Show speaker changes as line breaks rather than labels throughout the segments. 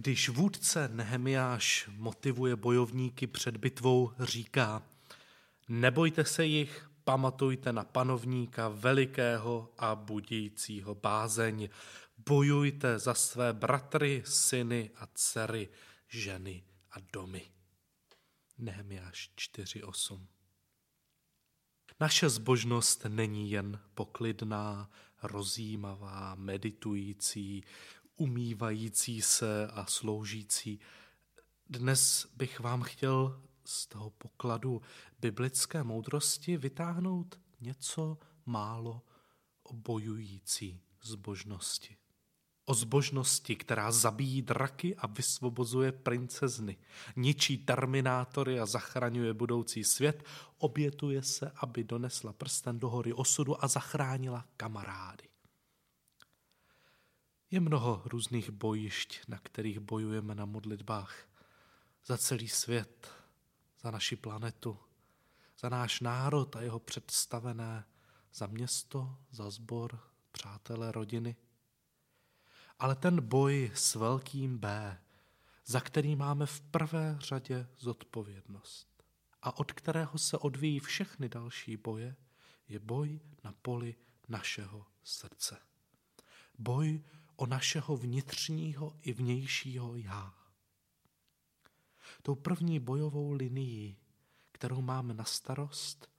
Když vůdce Nehemiáš motivuje bojovníky před bitvou, říká, nebojte se jich, pamatujte na panovníka velikého a budícího bázeň. Bojujte za své bratry, syny a dcery, ženy a domy. Nehemiáš 4.8 Naše zbožnost není jen poklidná, rozjímavá, meditující, umývající se a sloužící. Dnes bych vám chtěl z toho pokladu biblické moudrosti vytáhnout něco málo o bojující zbožnosti. O zbožnosti, která zabíjí draky a vysvobozuje princezny, ničí terminátory a zachraňuje budoucí svět, obětuje se, aby donesla prsten do hory osudu a zachránila kamarády. Je mnoho různých bojišť, na kterých bojujeme na modlitbách. Za celý svět, za naši planetu, za náš národ a jeho představené, za město, za sbor, přátelé, rodiny. Ale ten boj s velkým B, za který máme v prvé řadě zodpovědnost a od kterého se odvíjí všechny další boje, je boj na poli našeho srdce. Boj o našeho vnitřního i vnějšího já. Tou první bojovou linií, kterou máme na starost,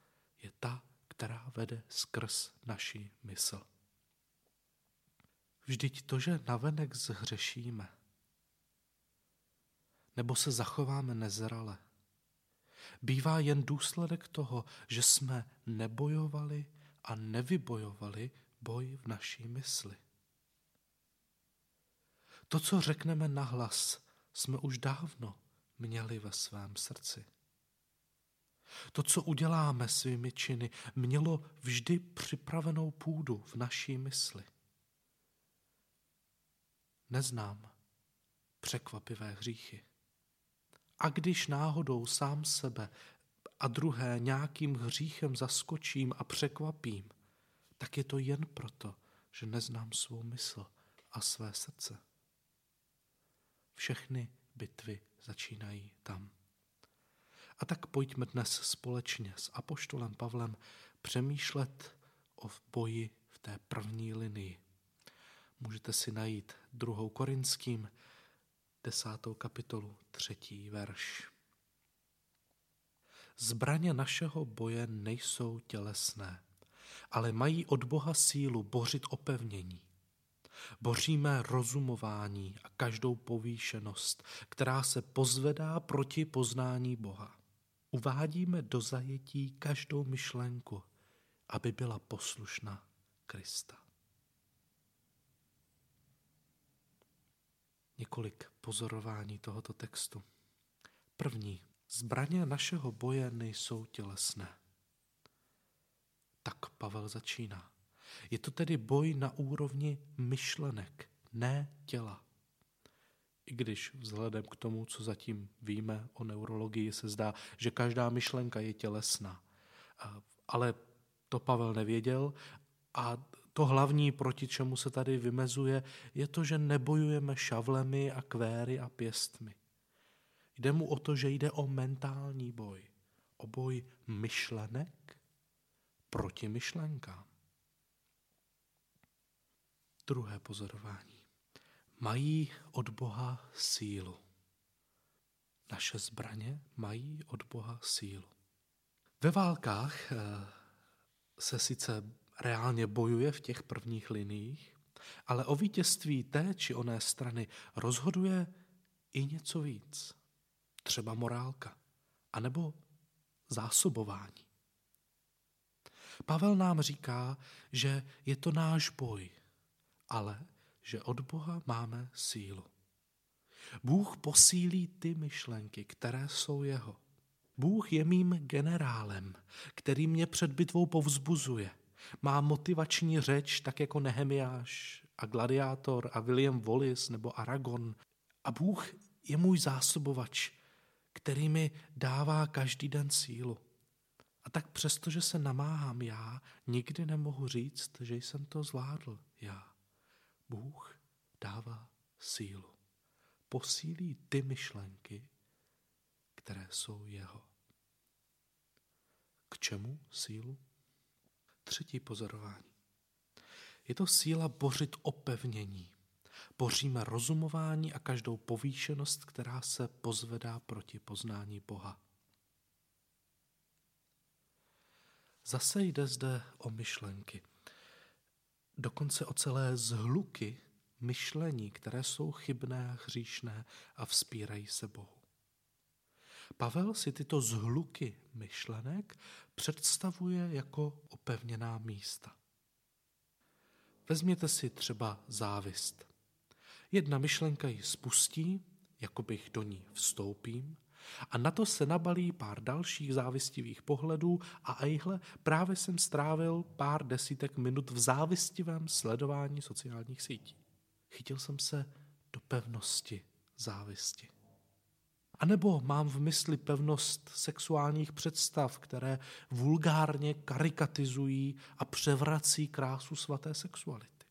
je ta, která vede skrz naši mysl. Vždyť to, že navenek zhřešíme, nebo se zachováme nezrale, bývá jen důsledek toho, že jsme nebojovali a nevybojovali boj v naší mysli. To, co řekneme nahlas, jsme už dávno měli ve svém srdci. To, co uděláme svými činy, mělo vždy připravenou půdu v naší mysli. Neznám překvapivé hříchy. A když náhodou sám sebe a druhé nějakým hříchem zaskočím a překvapím, tak je to jen proto, že neznám svou mysl a své srdce. Všechny bitvy začínají tam. A tak pojďme dnes společně s Apoštolem Pavlem přemýšlet o boji v té první linii. Můžete si najít druhou Korinským, desátou kapitolu, třetí verš. Zbraně našeho boje nejsou tělesné, ale mají od Boha sílu bořit opevnění. Boříme rozumování a každou povýšenost, která se pozvedá proti poznání Boha. Uvádíme do zajetí každou myšlenku, aby byla poslušná Krista. Několik pozorování tohoto textu. První. Zbraně našeho boje nejsou tělesné. Tak Pavel začíná. Je to tedy boj na úrovni myšlenek, ne těla. I když vzhledem k tomu, co zatím víme o neurologii, se zdá, že každá myšlenka je tělesná. Ale to Pavel nevěděl a to hlavní, proti čemu se tady vymezuje, je to, že nebojujeme šavlemi a kvéry a pěstmi. Jde mu o to, že jde o mentální boj. O boj myšlenek proti myšlenkám. Druhé pozorování. Mají od Boha sílu. Naše zbraně mají od Boha sílu. Ve válkách eh, se sice reálně bojuje v těch prvních liniích, ale o vítězství té či oné strany rozhoduje i něco víc. Třeba morálka, anebo zásobování. Pavel nám říká, že je to náš boj, ale že od Boha máme sílu. Bůh posílí ty myšlenky, které jsou jeho. Bůh je mým generálem, který mě před bitvou povzbuzuje. Má motivační řeč, tak jako Nehemiáš a Gladiátor a William Wallace nebo Aragon. A Bůh je můj zásobovač, který mi dává každý den sílu. A tak přesto, že se namáhám já, nikdy nemohu říct, že jsem to zvládl já. Bůh dává sílu. posílí ty myšlenky, které jsou jeho. K čemu sílu? Třetí pozorování. Je to síla bořit opevnění. Boříme rozumování a každou povýšenost, která se pozvedá proti poznání Boha. Zase jde zde o myšlenky. Dokonce o celé zhluky myšlení, které jsou chybné, hříšné a vzpírají se Bohu. Pavel si tyto zhluky myšlenek představuje jako opevněná místa. Vezměte si třeba závist. Jedna myšlenka ji spustí, jako bych do ní vstoupím, a na to se nabalí pár dalších závistivých pohledů a ejhle, právě jsem strávil pár desítek minut v závistivém sledování sociálních sítí. Chytil jsem se do pevnosti závisti. A nebo mám v mysli pevnost sexuálních představ, které vulgárně karikatizují a převrací krásu svaté sexuality.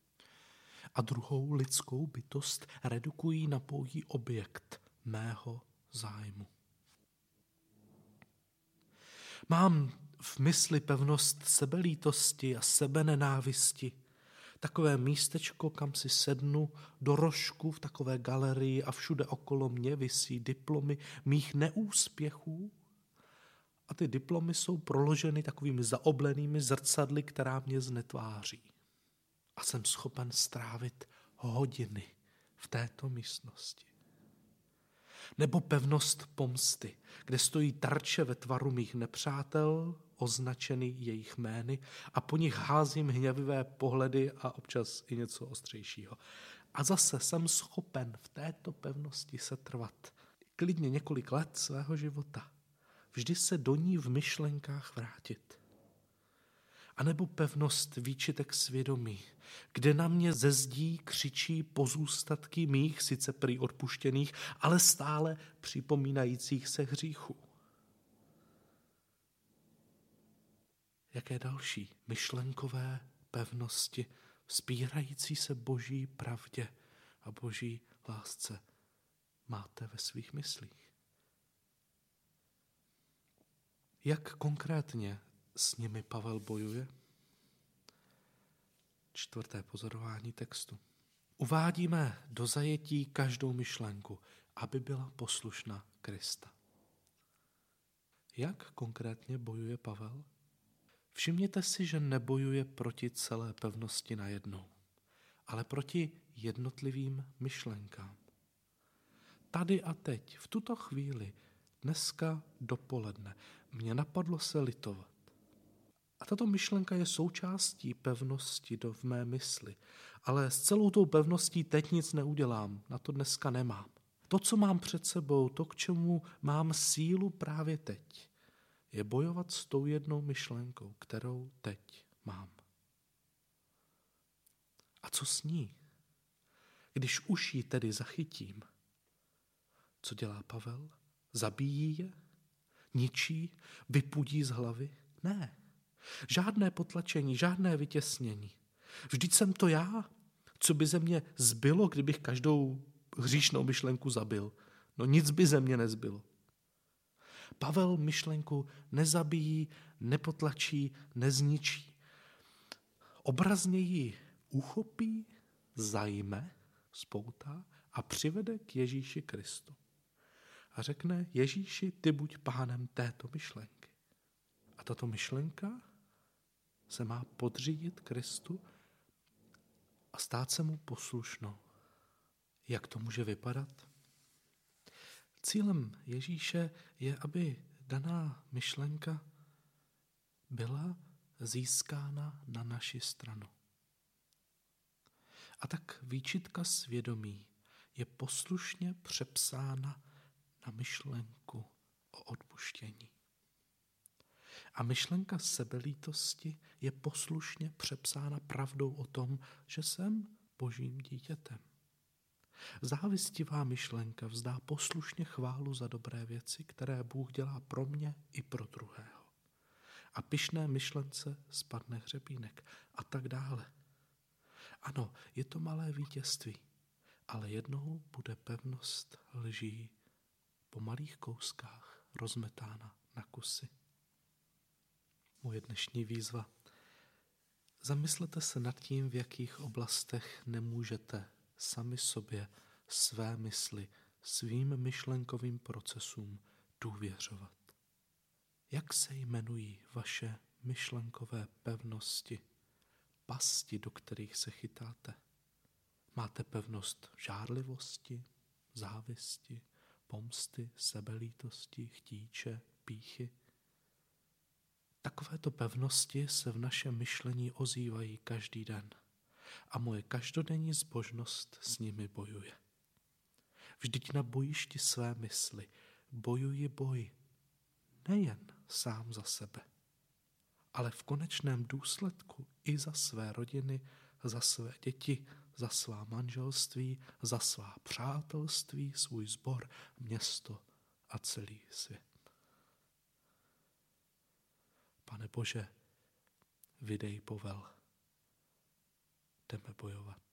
A druhou lidskou bytost redukují na pouhý objekt mého zájmu. Mám v mysli pevnost sebelítosti a sebenenávisti, takové místečko, kam si sednu do rožku v takové galerii a všude okolo mě visí diplomy mých neúspěchů. A ty diplomy jsou proloženy takovými zaoblenými zrcadly, která mě znetváří. A jsem schopen strávit hodiny v této místnosti. Nebo pevnost pomsty, kde stojí tarče ve tvaru mých nepřátel, označeny jejich jmény a po nich házím hněvivé pohledy a občas i něco ostřejšího. A zase jsem schopen v této pevnosti se trvat klidně několik let svého života. Vždy se do ní v myšlenkách vrátit. A nebo pevnost výčitek svědomí, kde na mě ze zdí křičí pozůstatky mých, sice prý odpuštěných, ale stále připomínajících se hříchů. jaké další myšlenkové pevnosti, vzpírající se boží pravdě a boží lásce máte ve svých myslích. Jak konkrétně s nimi Pavel bojuje? Čtvrté pozorování textu. Uvádíme do zajetí každou myšlenku, aby byla poslušná Krista. Jak konkrétně bojuje Pavel? Všimněte si, že nebojuje proti celé pevnosti najednou, ale proti jednotlivým myšlenkám. Tady a teď, v tuto chvíli, dneska dopoledne, mě napadlo se litovat. A tato myšlenka je součástí pevnosti do v mé mysli. Ale s celou tou pevností teď nic neudělám, na to dneska nemám. To, co mám před sebou, to, k čemu mám sílu právě teď, je bojovat s tou jednou myšlenkou, kterou teď mám. A co s ní? Když už ji tedy zachytím, co dělá Pavel? Zabíjí je? Ničí? Vypudí z hlavy? Ne. Žádné potlačení, žádné vytěsnění. Vždyť jsem to já. Co by ze mě zbylo, kdybych každou hříšnou myšlenku zabil? No nic by ze mě nezbylo. Pavel myšlenku nezabíjí, nepotlačí, nezničí. Obrazně ji uchopí, zajme, spoutá a přivede k Ježíši Kristu. A řekne, Ježíši, ty buď pánem této myšlenky. A tato myšlenka se má podřídit Kristu a stát se mu poslušnou. Jak to může vypadat? Cílem Ježíše je, aby daná myšlenka byla získána na naši stranu. A tak výčitka svědomí je poslušně přepsána na myšlenku o odpuštění. A myšlenka sebelítosti je poslušně přepsána pravdou o tom, že jsem božím dítětem. Závistivá myšlenka vzdá poslušně chválu za dobré věci, které Bůh dělá pro mě i pro druhého. A pyšné myšlence spadne hřebínek a tak dále. Ano, je to malé vítězství, ale jednou bude pevnost lží po malých kouskách rozmetána na kusy. Moje dnešní výzva. Zamyslete se nad tím, v jakých oblastech nemůžete sami sobě, své mysli, svým myšlenkovým procesům důvěřovat. Jak se jmenují vaše myšlenkové pevnosti, pasti, do kterých se chytáte? Máte pevnost žárlivosti, závisti, pomsty, sebelítosti, chtíče, píchy? Takovéto pevnosti se v našem myšlení ozývají každý den a moje každodenní zbožnost s nimi bojuje. Vždyť na bojišti své mysli bojuji boj nejen sám za sebe, ale v konečném důsledku i za své rodiny, za své děti, za svá manželství, za svá přátelství, svůj sbor, město a celý svět. Pane Bože, vydej povel. Jdeme bojovat.